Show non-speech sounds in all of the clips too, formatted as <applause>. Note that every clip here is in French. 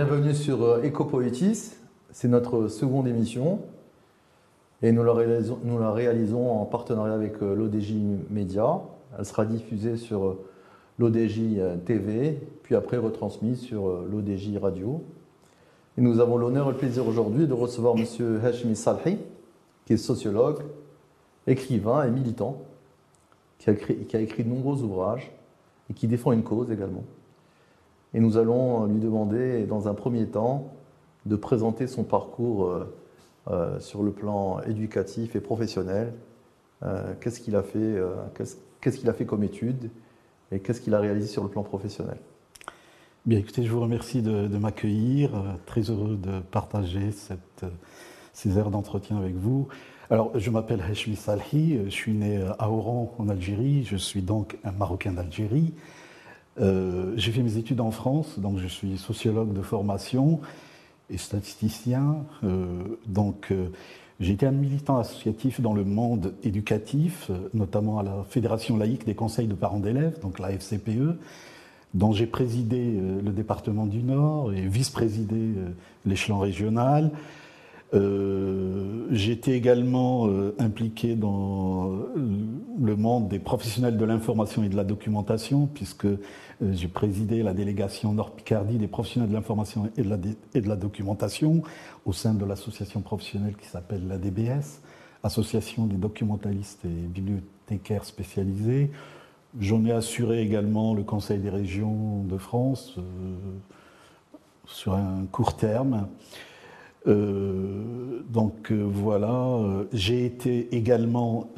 Bienvenue sur euh, Ecopoetis. C'est notre seconde émission et nous la, réalisons, en partenariat avec euh, l'ODJ Média. Elle sera diffusée sur euh, l'ODJ TV, puis après retransmise sur l'ODJ Radio. Et nous avons l'honneur et le plaisir aujourd'hui de recevoir M. Hashmi Salhi, qui est sociologue, écrivain et militant, qui a écrit de nombreux ouvrages et qui défend une cause également. Et nous allons lui demander, dans un premier temps, de présenter son parcours euh, euh, sur le plan éducatif et professionnel. Euh, qu'est-ce qu'il a fait, qu'est-ce qu'il a fait comme études et qu'est-ce qu'il a réalisé sur le plan professionnel? Bien, écoutez, je vous remercie de, m'accueillir. Très heureux de partager ces heures d'entretien avec vous. Alors, je m'appelle Heshmi Salhi, je suis né à Oran, en Algérie. Je suis donc un Marocain d'Algérie. Euh, j'ai fait mes études en France, donc je suis sociologue de formation et statisticien. Euh, donc euh, j'ai été un militant associatif dans le monde éducatif, notamment à la Fédération laïque des conseils de parents d'élèves, donc la FCPE, dont j'ai présidé le département du Nord et vice-présidé l'échelon régional. Euh, J'étais également euh, impliqué dans le monde des professionnels de l'information et de la documentation, puisque euh, j'ai présidé la délégation Nord-Picardie des professionnels de l'information et, et, de la documentation au sein de l'association professionnelle qui s'appelle la DBS, Association des documentalistes et bibliothécaires spécialisés. J'en ai assuré également le Conseil des régions de France sur un court terme. Euh, donc euh, voilà, euh, j'ai été également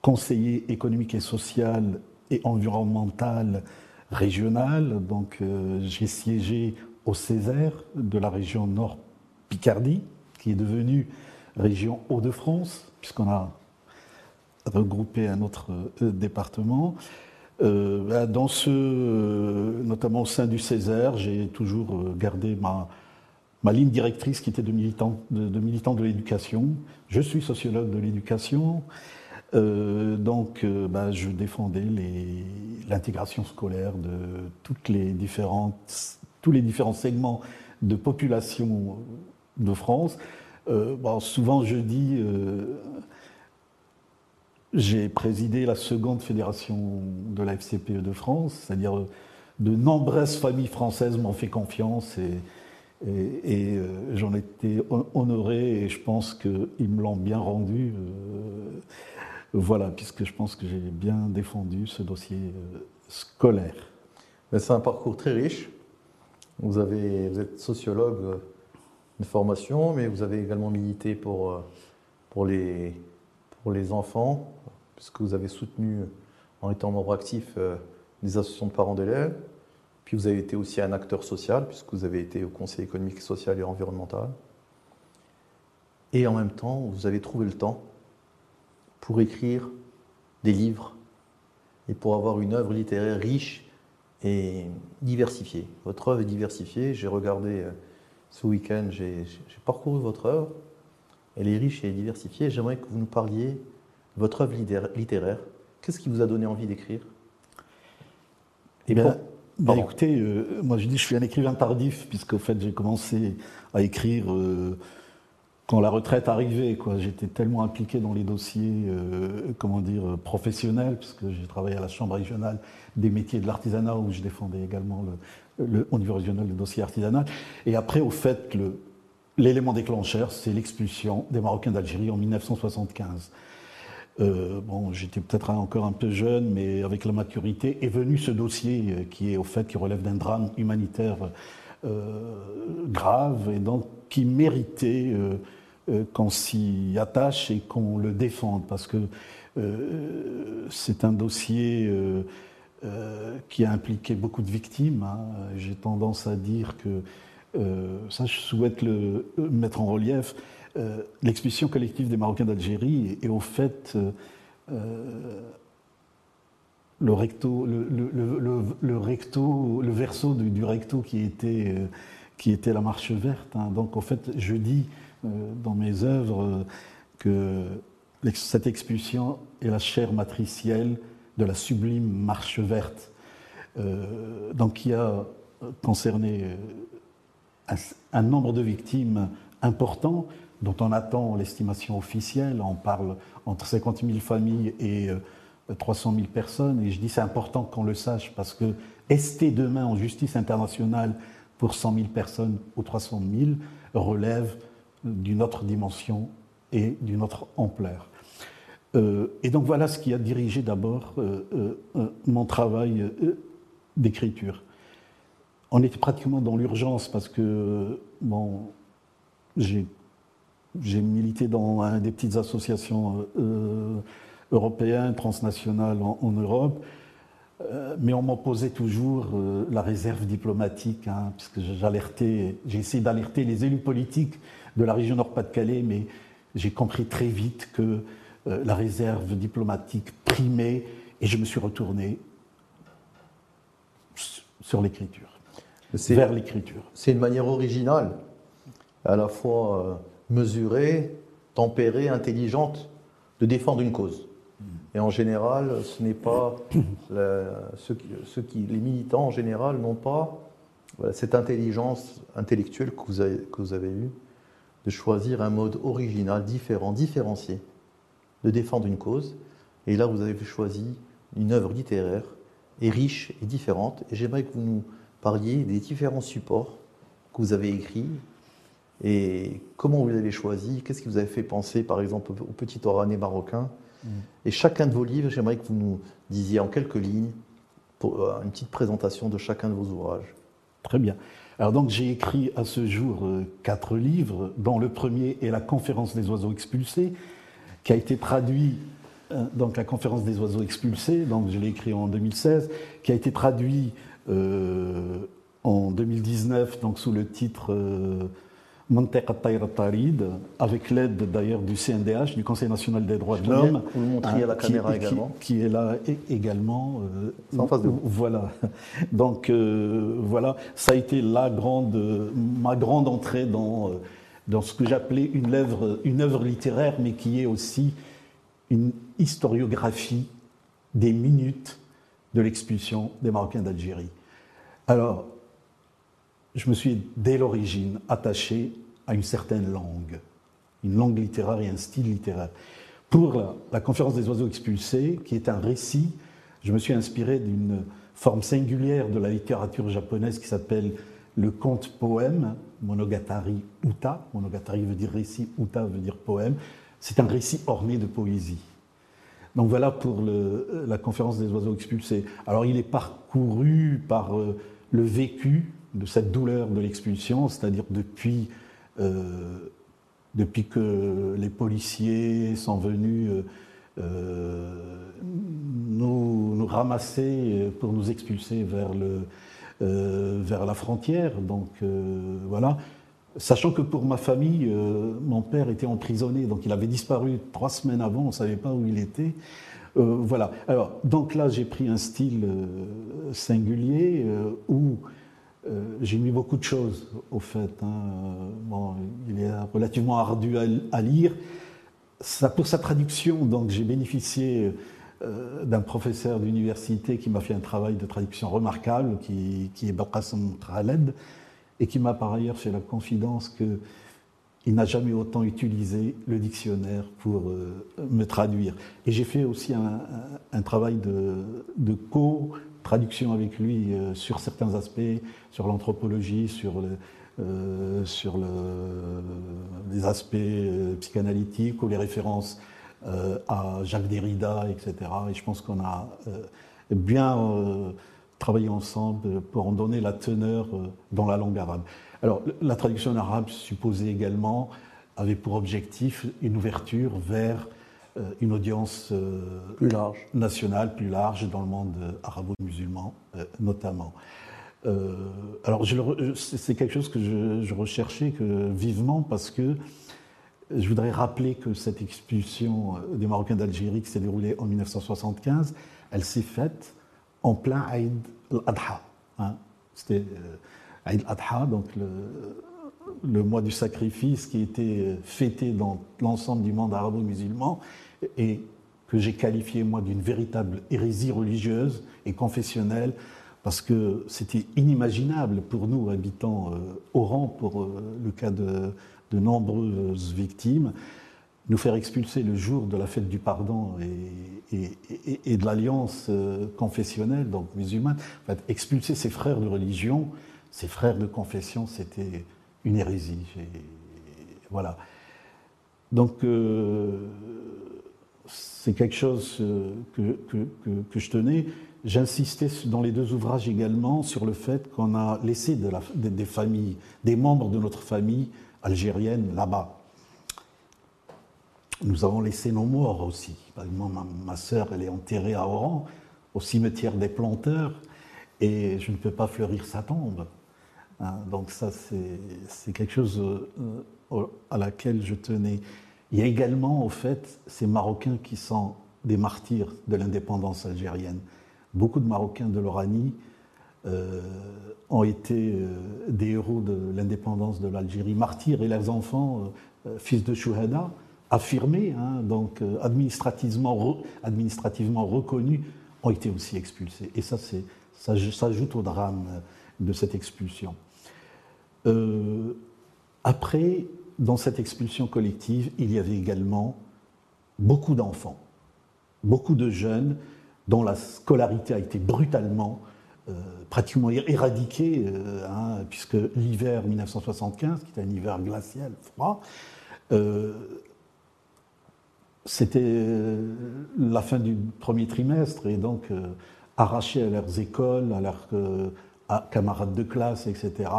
conseiller économique et social et environnemental régional. Donc j'ai siégé au Césaire de la région Nord Picardie, qui est devenue région Hauts-de-France, puisqu'on a regroupé un autre département. dans ce, notamment au sein du Césaire, j'ai toujours gardé ma, ma ligne directrice qui était de militant de, militant de l'éducation. Je suis sociologue de l'éducation. Euh, donc, euh, bah, je défendais l'intégration scolaire de toutes les différentes, tous les différents segments de population de France. Euh, souvent, je dis, j'ai présidé la seconde fédération de la FCPE de France, c'est-à-dire de nombreuses familles françaises m'ont fait confiance et et, euh, j'en étais honoré et je pense qu'ils me l'ont bien rendu. Euh, voilà, puisque je pense que j'ai bien défendu ce dossier euh, scolaire. C'est un parcours très riche. Vous, avez, vous êtes sociologue de formation, mais vous avez également milité pour, pour, les, pour les enfants, puisque vous avez soutenu, en étant membre actif, des associations de parents d'élèves. Puis vous avez été aussi un acteur social, puisque vous avez été au Conseil économique, social et environnemental. Et en même temps, vous avez trouvé le temps pour écrire des livres et pour avoir une œuvre littéraire riche et diversifiée. Votre œuvre est diversifiée. J'ai regardé euh, ce week-end, j'ai parcouru votre œuvre. Elle est riche et diversifiée. J'aimerais que vous nous parliez de votre œuvre littéraire. Qu'est-ce qui vous a donné envie d'écrire? Et bien, ben, écoutez, euh, moi je dis je suis un écrivain tardif, puisqu'au fait j'ai commencé à écrire euh, quand la retraite arrivait. J'étais tellement impliqué dans les dossiers euh, comment dire, professionnels, puisque j'ai travaillé à la Chambre régionale des métiers de l'artisanat, où je défendais également le, le, au niveau régional le dossier artisanal. Et après, au fait, l'élément déclencheur, c'est l'expulsion des Marocains d'Algérie en 1975. Euh, bon, j'étais peut-être encore un peu jeune, mais avec la maturité est venu ce dossier euh, qui est au fait qui relève d'un drame humanitaire euh, grave et donc qui méritait qu'on s'y attache et qu'on le défende parce que c'est un dossier qui a impliqué beaucoup de victimes. Hein. J'ai tendance à dire que ça, je souhaite le mettre en relief. Euh, l'expulsion collective des Marocains d'Algérie et, au fait euh, euh, le recto, le, recto, le verso du, recto qui était, qui était la marche verte. Hein. Donc, au fait, je dis dans mes œuvres que cette expulsion est la chair matricielle de la sublime marche verte, donc qui a concerné un, nombre de victimes important, dont on attend l'estimation officielle. On parle entre 50 000 familles et 300 000 personnes. Et je dis c'est important qu'on le sache parce que ester demain en justice internationale pour 100 000 personnes ou 300 000 relève d'une autre dimension et d'une autre ampleur? Euh, et donc voilà ce qui a dirigé d'abord euh, euh, mon travail d'écriture. On était pratiquement dans l'urgence parce que bon, j'ai milité dans des petites associations européennes, transnationales en, Europe, mais on m'opposait toujours la réserve diplomatique, hein, puisque j'alertais, j'ai essayé d'alerter les élus politiques de la région Nord-Pas-de-Calais, mais j'ai compris très vite que euh, la réserve diplomatique primée et je me suis retourné sur l'écriture, vers l'écriture. C'est une manière originale, à la fois euh, mesurée, tempérée, intelligente, de défendre une cause. Et en général, ce n'est pas <coughs> ceux, qui, les militants en général n'ont pas cette intelligence intellectuelle que vous, avez, que vous avez eue de choisir un mode original, différent, différencié de défendre une cause. Et là, vous avez choisi une œuvre littéraire et riche et différente. Et j'aimerais que vous nous parliez des différents supports que vous avez écrits et comment vous l'avez choisi, qu'est-ce qui vous avez fait penser, par exemple, au petit Oranais marocain? Mm. Et chacun de vos livres, j'aimerais que vous nous disiez en quelques lignes pour euh, une petite présentation de chacun de vos ouvrages. Très bien. Alors donc j'ai écrit à ce jour euh, quatre livres, dont le premier est La conférence des oiseaux expulsés, qui a été traduit, euh, donc la conférence des oiseaux expulsés, donc je l'ai écrit en 2016, qui a été traduit euh, en 2019 donc sous le titre euh, Tarid, avec l'aide d'ailleurs du CNDH, du Conseil national des droits de l'homme. La caméra également. Qui, est là également. Euh, en face de vous. Voilà. Donc euh, voilà, ça a été la grande, ma grande entrée dans dans ce que j'appelais une œuvre, une œuvre littéraire, mais qui est aussi une historiographie des minutes de l'expulsion des Marocains d'Algérie. Alors, je me suis dès l'origine attaché à une certaine langue, une langue littéraire et un style littéraire. Pour la, conférence des oiseaux expulsés, qui est un récit, je me suis inspiré d'une forme singulière de la littérature japonaise qui s'appelle le conte-poème, Monogatari Uta. Monogatari veut dire récit, Uta veut dire poème. C'est un récit orné de poésie. Donc voilà pour la conférence des oiseaux expulsés. Alors il est parcouru par euh, le vécu de cette douleur de l'expulsion, c'est-à-dire depuis, euh, depuis que les policiers sont venus euh, nous, ramasser pour nous expulser vers le, euh, vers la frontière. Donc euh, voilà. Sachant que pour ma famille, euh, mon père était emprisonné, donc il avait disparu trois semaines avant, on ne savait pas où il était. voilà. Alors, donc là, j'ai pris un style singulier où j'ai mis beaucoup de choses, au fait. Hein. Bon, il est relativement ardu à, lire. Ça, pour sa traduction, donc j'ai bénéficié euh, d'un professeur d'université qui m'a fait un travail de traduction remarquable, qui, qui est Baqasam Traled, et qui m'a par ailleurs fait la confidence qu'il n'a jamais autant utilisé le dictionnaire pour euh, me traduire. Et j'ai fait aussi un, travail de, de co-traduction avec lui euh, sur certains aspects, sur l'anthropologie, sur, le, les aspects psychanalytiques ou les références euh, à Jacques Derrida, etc. Et je pense qu'on a euh, bien euh, travaillé ensemble pour en donner la teneur dans la langue arabe. Alors, la traduction en arabe supposée également avait pour objectif une ouverture vers une audience plus large. nationale, plus large dans le monde arabo-musulman notamment. alors, c'est quelque chose que je, je recherchais que, vivement parce que je voudrais rappeler que cette expulsion euh, des Marocains d'Algérie qui s'est déroulée en 1975, elle s'est faite en plein Aïd al-Adha. Hein. C'était euh, Aïd al-Adha, donc le, mois du sacrifice qui était euh, fêté dans l'ensemble du monde arabo-musulman et que j'ai qualifié, moi, d'une véritable hérésie religieuse et confessionnelle parce que c'était inimaginable pour nous, habitants Oran, pour le cas de, de nombreuses victimes, nous faire expulser le jour de la fête du pardon et, et, de l'alliance euh, confessionnelle, donc musulmane, expulser ses frères de religion, ses frères de confession, c'était une hérésie. voilà. Donc, euh, c'est quelque chose euh, que, je tenais. J'insistais dans les deux ouvrages également sur le fait qu'on a laissé de la, des familles, des membres de notre famille algérienne là-bas. Nous avons laissé nos morts aussi. Exemple, ma, sœur, elle est enterrée à Oran, au cimetière des planteurs, et je ne peux pas fleurir sa tombe. Hein, donc ça, c'est quelque chose euh, à laquelle je tenais. Il y a également, au fait, ces Marocains qui sont des martyrs de l'indépendance algérienne. Beaucoup de Marocains de l'Oranie euh, ont été euh, des héros de l'indépendance de l'Algérie, martyrs, et leurs enfants, fils de Chouhada, affirmés, hein, donc euh, administrativement, administrativement reconnus, ont été aussi expulsés. Et ça, ça s'ajoute au drame de cette expulsion. Euh, après, dans cette expulsion collective, il y avait également beaucoup d'enfants, beaucoup de jeunes dont la scolarité a été brutalement, euh, pratiquement éradiquée, hein, puisque l'hiver 1975, qui était un hiver glacial, froid, c'était euh, la fin du premier trimestre et donc euh, arrachés à leurs écoles, à leurs euh, camarades de classe, etc.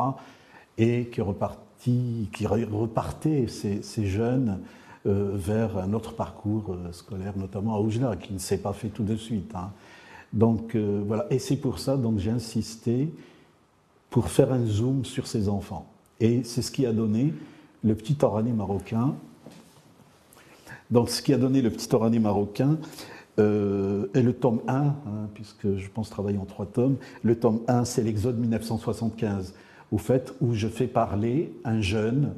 Et qui, reparti, qui repartaient ces, jeunes vers un autre parcours scolaire, notamment à Oujda, qui ne s'est pas fait tout de suite. Hein. Donc voilà, et c'est pour ça donc j'ai insisté pour faire un zoom sur ces enfants. Et c'est ce qui a donné le petit Orané marocain donc, ce qui a donné le petit Orani marocain euh, est le tome 1, hein, puisque je pense travailler en trois tomes. Le tome 1, c'est l'Exode 1975, au fait où je fais parler un jeune,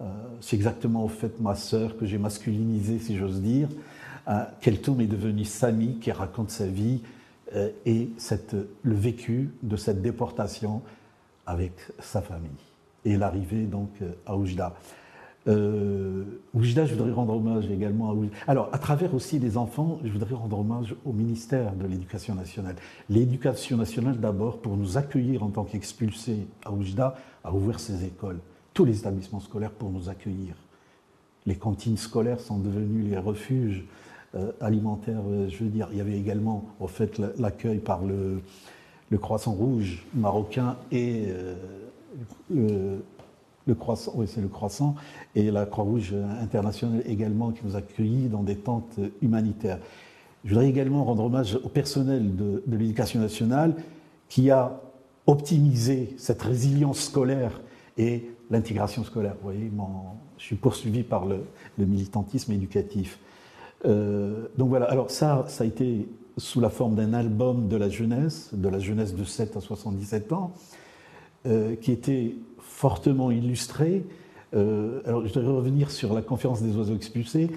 euh, c'est exactement au fait ma sœur que j'ai masculinisée, si j'ose dire, euh, quel est devenu Sami, qui raconte sa vie euh, et le vécu de cette déportation avec sa famille et l'arrivée donc à Oujda. Euh, je voudrais rendre hommage également à Oujda. Alors, à travers aussi les enfants, je voudrais rendre hommage au ministère de l'Éducation nationale. L'éducation nationale, d'abord, pour nous accueillir en tant qu'expulsés à Oujda, a ouvert ses écoles, tous les établissements scolaires pour nous accueillir. Les cantines scolaires sont devenues les refuges euh, alimentaires, euh, je veux dire. Il y avait également, au fait, l'accueil par le, Croissant Rouge marocain et euh, le croissant, oui, c'est le croissant, et la Croix-Rouge internationale également qui nous a dans des tentes humanitaires. Je voudrais également rendre hommage au personnel de, l'éducation nationale qui a optimisé cette résilience scolaire et l'intégration scolaire. Vous voyez, je suis poursuivi par le, militantisme éducatif. Euh, donc voilà, alors ça, ça a été sous la forme d'un album de la jeunesse, de la jeunesse de 7 à 77 ans, euh, qui était fortement illustré. Euh, alors, je voudrais revenir sur la conférence des oiseaux expulsés.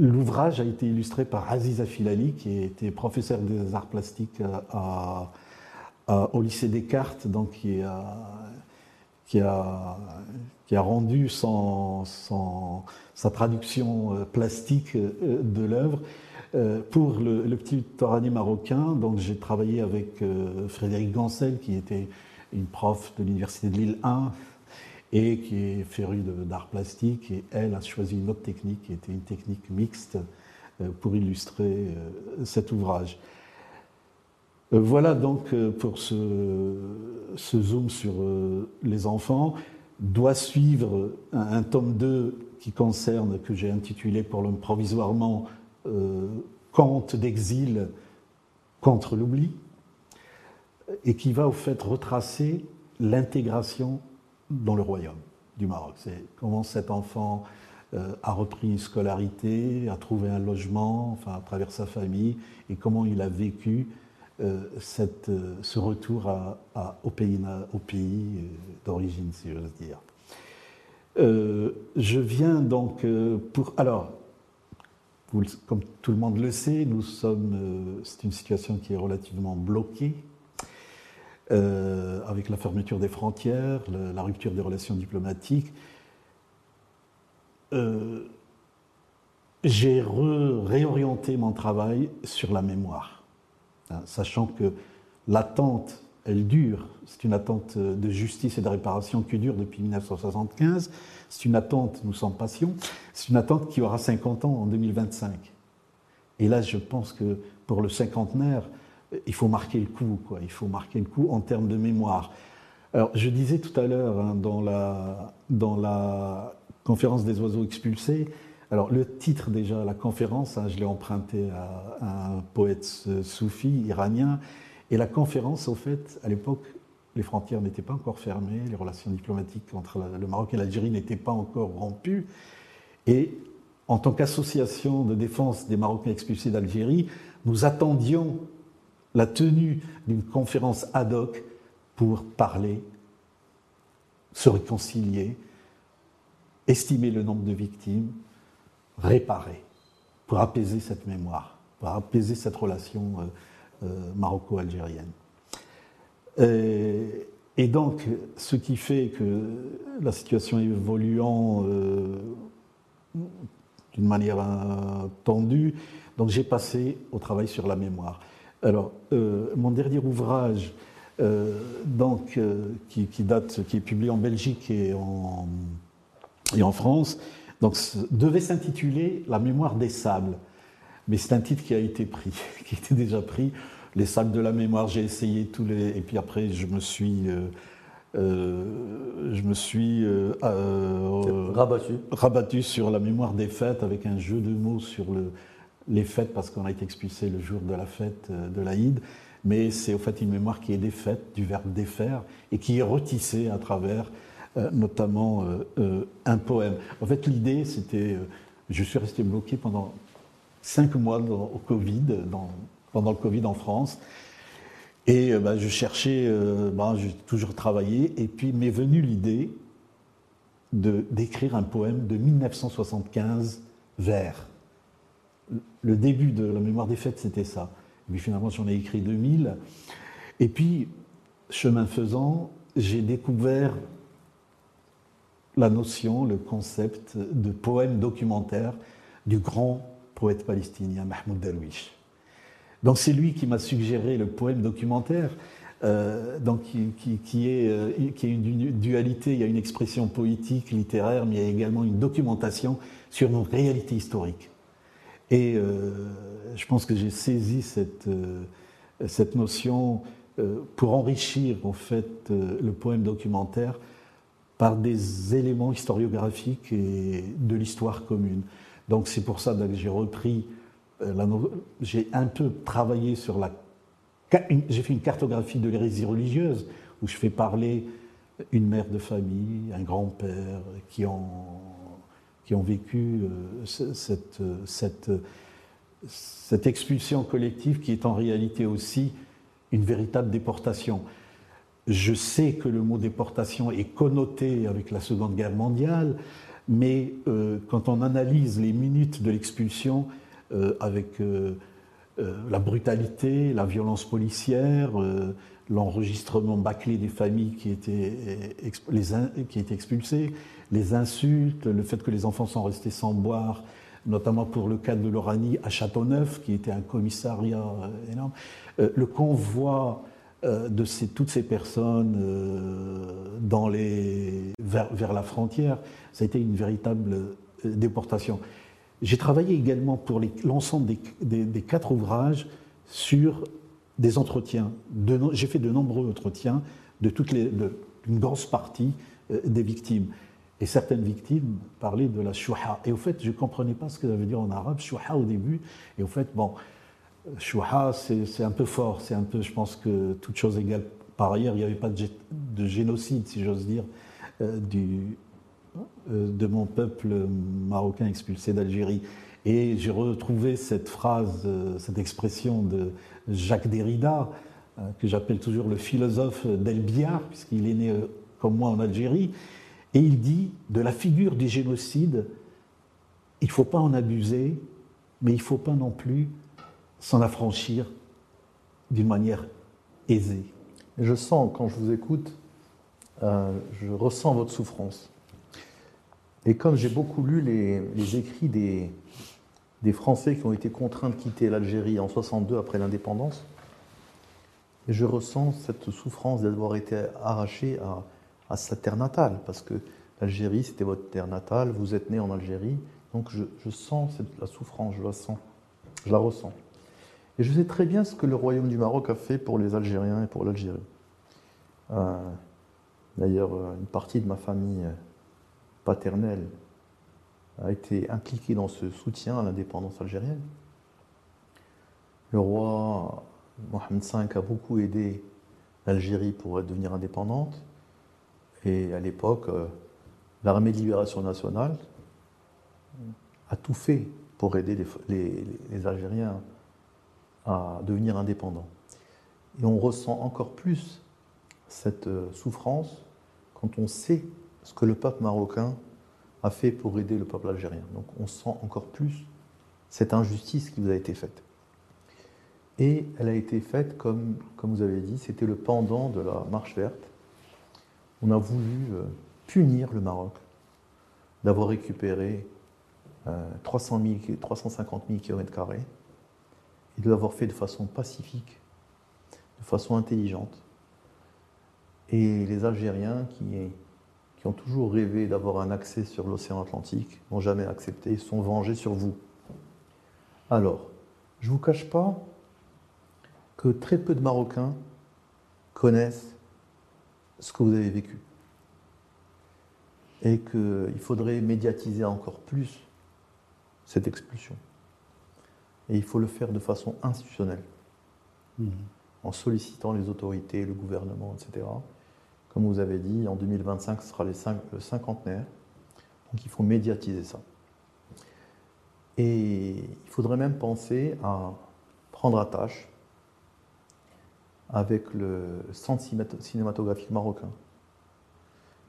L'ouvrage a été illustré par Aziz Afilali, qui était professeur des arts plastiques au lycée Descartes, donc qui a, rendu sa traduction euh, plastique de l'œuvre. Pour le, petit Torani marocain, j'ai travaillé avec Frédéric Gancel, qui était une prof de l'université de Lille 1 et qui est férue d'art plastique et elle a choisi une autre technique qui était une technique mixte euh, pour illustrer euh, cet ouvrage. Euh, voilà donc pour ce, zoom sur les enfants. Doit suivre un, tome 2 qui concerne, que j'ai intitulé pour l'homme provisoirement, Conte d'exil contre l'oubli et qui va au fait retracer l'intégration dans le royaume du Maroc. C'est comment cet enfant euh, a repris une scolarité, a trouvé un logement, enfin à travers sa famille, et comment il a vécu euh, cette, euh, ce retour à, au pays, au pays d'origine, si j'ose dire. je viens donc pour. Alors, comme tout le monde le sait, nous sommes. c'est une situation qui est relativement bloquée avec la fermeture des frontières, la, rupture des relations diplomatiques. j'ai réorienté mon travail sur la mémoire, hein, sachant que l'attente elle dure. C'est une attente de justice et de réparation qui dure depuis 1975. C'est une attente, nous sommes patients, c'est une attente qui aura 50 ans en 2025. Et là, je pense que pour le cinquantenaire, il faut marquer le coup, quoi. Il faut marquer le coup en termes de mémoire. Alors, je disais tout à l'heure hein, dans, la, dans la conférence des oiseaux expulsés, alors le titre déjà, la conférence, hein, je l'ai emprunté à, à, un poète soufi iranien, et la conférence, au fait, à l'époque, les frontières n'étaient pas encore fermées, les relations diplomatiques entre le Maroc et l'Algérie n'étaient pas encore rompues. Et en tant qu'association de défense des Marocains expulsés d'Algérie, nous attendions la tenue d'une conférence ad hoc pour parler, se réconcilier, estimer le nombre de victimes, réparer, pour apaiser cette mémoire, pour apaiser cette relation euh, euh, maroco-algérienne. Et, donc, ce qui fait que la situation évoluant euh, d'une manière euh, tendue, donc j'ai passé au travail sur la mémoire. Alors, mon dernier ouvrage, donc, qui, date, qui est publié en Belgique et en, et en France, donc, devait s'intituler La mémoire des sables. Mais c'est un titre qui a été pris, <laughs> qui était déjà pris. Les salles de la mémoire, j'ai essayé tous les. Et puis après, je me suis. Euh, euh, je me suis euh, rabattu. rabattu sur la mémoire des fêtes avec un jeu de mots sur le, les fêtes parce qu'on a été expulsé le jour de la fête de l'Aïd. Mais c'est au fait une mémoire qui est défaite, du verbe défaire, et qui est retissée à travers notamment un poème. En fait, l'idée, c'était. je suis resté bloqué pendant cinq mois au Covid, pendant le Covid en France. Et euh, bah, je cherchais, euh, bah, j'ai toujours travaillé, et puis m'est venue l'idée d'écrire un poème de 1975 vers. Le début de la mémoire des fêtes, c'était ça. Et puis finalement, j'en ai écrit 2000. Et puis, chemin faisant, j'ai découvert la notion, le concept de poème documentaire du grand poète palestinien Mahmoud Darwish. Donc c'est lui qui m'a suggéré le poème documentaire, euh, donc qui, est, euh, qui est une dualité, il y a une expression poétique, littéraire, mais il y a également une documentation sur nos réalités historiques. Et euh, je pense que j'ai saisi cette, cette notion pour enrichir en fait le poème documentaire par des éléments historiographiques et de l'histoire commune. Donc c'est pour ça que j'ai repris, euh, j'ai un peu travaillé sur la... J'ai fait une cartographie de l'hérésie religieuse, où je fais parler une mère de famille, un grand-père, qui ont, qui ont vécu euh, cette, cette, cette expulsion collective qui est en réalité aussi une véritable déportation. Je sais que le mot déportation est connoté avec la Seconde Guerre mondiale, mais euh, quand on analyse les minutes de l'expulsion euh, avec euh, la brutalité, la violence policière, l'enregistrement bâclé des familles qui étaient, les qui étaient expulsées, les insultes, le fait que les enfants sont restés sans boire, notamment pour le cas de l'Oranie à Châteauneuf, qui était un commissariat énorme, le convoi de toutes ces personnes vers, vers, la frontière, ça a été une véritable euh, déportation. J'ai travaillé également pour l'ensemble des, quatre ouvrages sur des entretiens. J'ai fait de nombreux entretiens de toutes les, d'une grosse partie euh, des victimes. Et certaines victimes parlaient de la shuha. Et au fait, je ne comprenais pas ce que ça veut dire en arabe, shuha au début. Et au fait, bon, shuha, c'est un peu fort. C'est un peu, je pense que toute chose égale par ailleurs, il n'y avait pas de, génocide, si j'ose dire, euh, du, de mon peuple marocain expulsé d'Algérie. Et j'ai retrouvé cette phrase, euh, cette expression de Jacques Derrida, euh, que j'appelle toujours le philosophe d'El puisqu'il est né comme moi en Algérie. Et il dit de la figure du génocide, il ne faut pas en abuser, mais il ne faut pas non plus s'en affranchir d'une manière aisée. Je sens, quand je vous écoute, euh, je ressens votre souffrance. Et comme j'ai beaucoup lu les, écrits des, Français qui ont été contraints de quitter l'Algérie en 62 après l'indépendance, je ressens cette souffrance d'avoir été arraché à, sa terre natale, parce que l'Algérie, c'était votre terre natale, vous êtes né en Algérie, donc je, je sens cette, la souffrance, je la sens, je la ressens. Et je sais très bien ce que le royaume du Maroc a fait pour les Algériens et pour l'Algérie. Euh, D'ailleurs, euh, une partie de ma famille euh, paternelle a été impliquée dans ce soutien à l'indépendance algérienne. Le roi Mohamed V a beaucoup aidé l'Algérie pour devenir indépendante. Et à l'époque, euh, l'armée de libération nationale a tout fait pour aider les, Algériens à devenir indépendants. Et on ressent encore plus cette souffrance quand on sait ce que le peuple marocain a fait pour aider le peuple algérien. Donc on sent encore plus cette injustice qui vous a été faite. Et elle a été faite, comme, comme vous avez dit, c'était le pendant de la marche verte. On a voulu euh, punir le Maroc d'avoir récupéré 300 000, 350 000 km et de l'avoir fait de façon pacifique, de façon intelligente, et les Algériens qui, qui ont toujours rêvé d'avoir un accès sur l'océan Atlantique n'ont jamais accepté, sont vengés sur vous. Alors, je ne vous cache pas que très peu de Marocains connaissent ce que vous avez vécu. Et qu'il faudrait médiatiser encore plus cette expulsion. Et il faut le faire de façon institutionnelle, mmh. en sollicitant les autorités, le gouvernement, etc. Comme vous avez dit, en 2025, ce sera le cinquantenaire. Donc il faut médiatiser ça. Et il faudrait même penser à prendre attache avec le centre cinématographique marocain,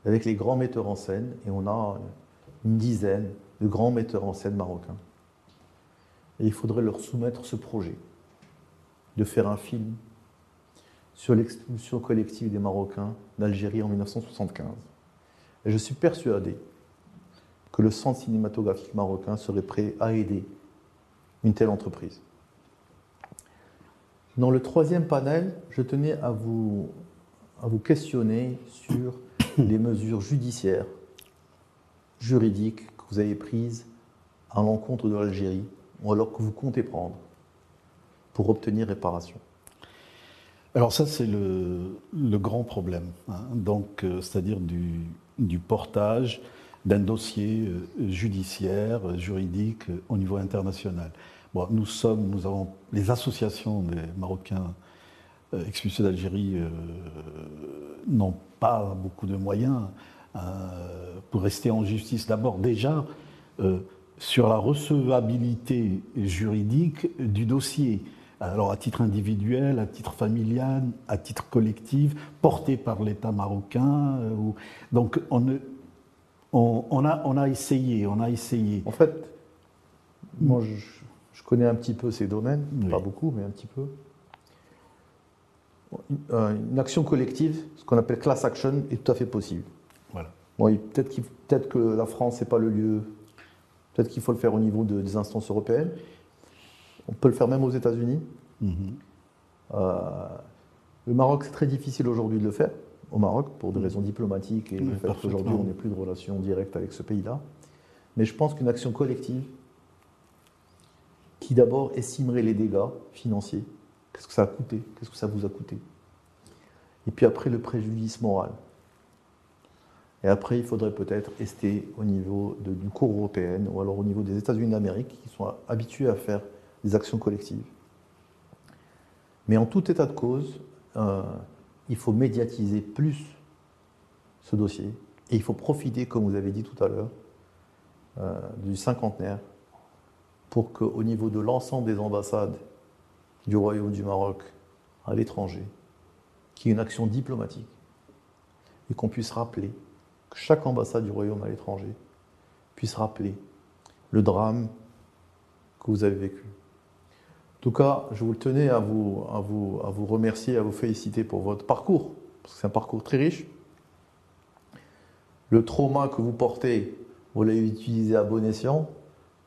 avec les grands metteurs en scène, et on a une dizaine de grands metteurs en scène marocains. Et il faudrait leur soumettre ce projet, de faire un film sur l'expulsion collective des Marocains d'Algérie en 1975. Et je suis persuadé que le centre cinématographique marocain serait prêt à aider une telle entreprise. Dans le troisième panel, je tenais à vous, à vous questionner sur <coughs> les mesures judiciaires, juridiques que vous avez prises à l'encontre de l'Algérie, ou alors que vous comptez prendre pour obtenir réparation. Alors ça, c'est le, grand problème. Hein. Donc, euh, c'est-à-dire du, portage d'un dossier euh, judiciaire, juridique euh, au niveau international. Bon, nous sommes, nous avons les associations des Marocains expulsés d'Algérie n'ont pas beaucoup de moyens pour rester en justice. D'abord, déjà sur la recevabilité juridique du dossier alors à titre individuel, à titre familial, à titre collectif, porté par l'État marocain. Euh, donc on, on, a, on a essayé, on a essayé. En fait, moi je, connais un petit peu ces domaines, pas beaucoup, mais un petit peu. Euh, une, action collective, ce qu'on appelle class action, est tout à fait possible. Voilà. peut-être, peut que la France n'est pas le lieu, peut-être qu'il faut le faire au niveau des instances européennes. On peut le faire même aux États-Unis. Mhm. Euh, le Maroc, c'est très difficile aujourd'hui de le faire, au Maroc, pour des mhm. raisons diplomatiques et le fait qu'aujourd'hui, on n'ait plus de relations directes avec ce pays-là. Mais je pense qu'une action collective, qui d'abord estimerait les dégâts financiers, qu'est-ce que ça a coûté, qu'est-ce que ça vous a coûté, et puis après le préjudice moral. Et après, il faudrait peut-être rester au niveau de, d'une Cour européenne ou alors au niveau des États-Unis d'Amérique qui sont habitués à faire des actions collectives. Mais en tout état de cause, euh, il faut médiatiser plus ce dossier et il faut profiter, comme vous avez dit tout à l'heure, euh, du cinquantenaire pour qu'au niveau de l'ensemble des ambassades du Royaume du Maroc à l'étranger, qu'il y ait une action diplomatique et qu'on puisse rappeler, que chaque ambassade du Royaume à l'étranger puisse rappeler le drame que vous avez vécu tout cas, je vous tenais à vous, remercier, à vous féliciter pour votre parcours, parce que c'est un parcours très riche. Le trauma que vous portez, vous l'avez utilisé à bon escient,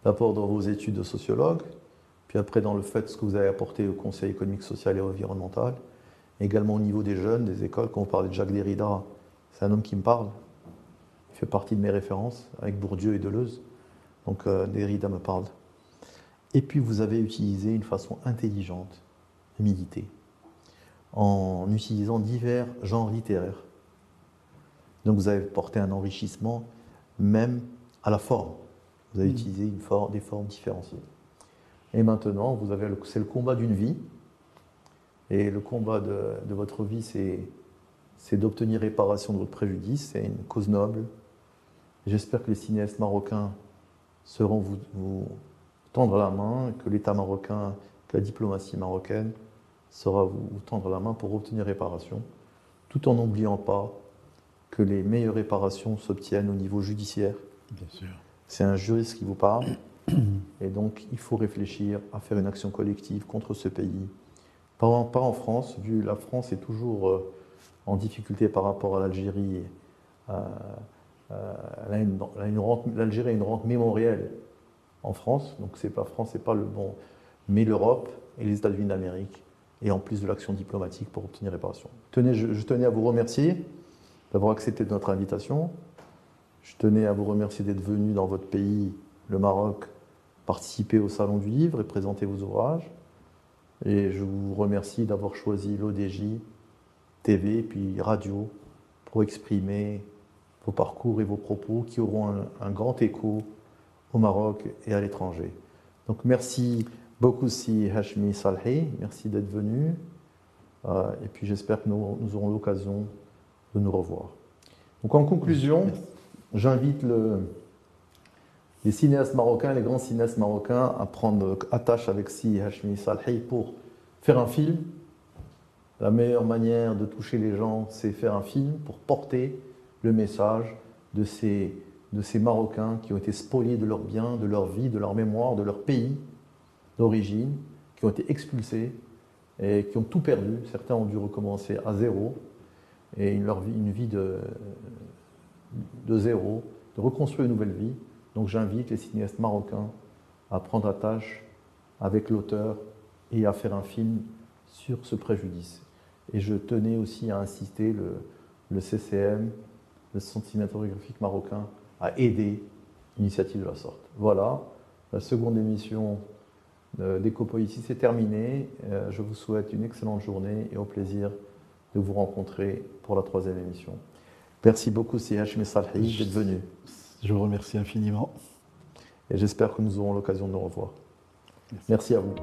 d'abord dans vos études de sociologue, puis après dans le fait ce que vous avez apporté au Conseil économique, social et environnemental, également au niveau des jeunes, des écoles. Quand vous parlez de Jacques Derrida, c'est un homme qui me parle. Il fait partie de mes références, avec Bourdieu et Deleuze. Donc euh, Derrida me parle. Et puis vous avez utilisé une façon intelligente de méditer, en utilisant divers genres littéraires. Donc vous avez porté un enrichissement même à la forme. Vous avez mmh. utilisé une forme, des formes différenciées. Et maintenant, vous avez c'est le combat d'une vie. Et le combat de, votre vie, c'est d'obtenir réparation de votre préjudice. C'est une cause noble. J'espère que les cinéastes marocains sauront vous, tendre la main, que l'État marocain, que la diplomatie marocaine saura vous, tendre la main pour obtenir réparation, tout en n'oubliant pas que les meilleures réparations s'obtiennent au niveau judiciaire. Bien sûr. C'est un juriste qui vous parle. <coughs> Et donc, il faut réfléchir à faire une action collective contre ce pays. Pas en, pas en France, vu la France est toujours euh, en difficulté par rapport à l'Algérie. Euh, euh, L'Algérie a une rente mémorielle en France, donc c'est pas France, c'est pas le bon, mais l'Europe et les États-Unis d'Amérique, et en plus de l'action diplomatique pour obtenir réparation. Je, tenais à vous remercier d'avoir accepté notre invitation. Je tenais à vous remercier d'être venu dans votre pays, le Maroc, participer au Salon du Livre et présenter vos ouvrages. Et je vous remercie d'avoir choisi l'ODJ, TV, puis radio, pour exprimer vos parcours et vos propos qui auront un, grand écho au Maroc et à l'étranger. Donc merci beaucoup si Hashmi Salhi, merci d'être venu. Euh, et puis j'espère que nous, nous aurons l'occasion de nous revoir. Donc en conclusion, j'invite le, les cinéastes marocains, les grands cinéastes marocains, à prendre attache avec Si Hashmi Salhi pour faire un film. La meilleure manière de toucher les gens, c'est faire un film pour porter le message de ces, de ces Marocains qui ont été spoliés de leurs biens, de leur vie, de leur mémoire, de leur pays d'origine, qui ont été expulsés et qui ont tout perdu. Certains ont dû recommencer à zéro et une vie de, zéro, de reconstruire une nouvelle vie. Donc j'invite les cinéastes marocains à prendre attache avec l'auteur et à faire un film sur ce préjudice. Et je tenais aussi à inciter le, le CCM, le Centre cinématographique marocain, à aider l'initiative de la sorte. Voilà, la seconde émission d'Ecopo ici, c'est terminé. Euh, je vous souhaite une excellente journée et au plaisir de vous rencontrer pour la troisième émission. Merci beaucoup, CH Messalhi, d'être venu. Je vous remercie infiniment. Et j'espère que nous aurons l'occasion de nous revoir. Merci, à vous.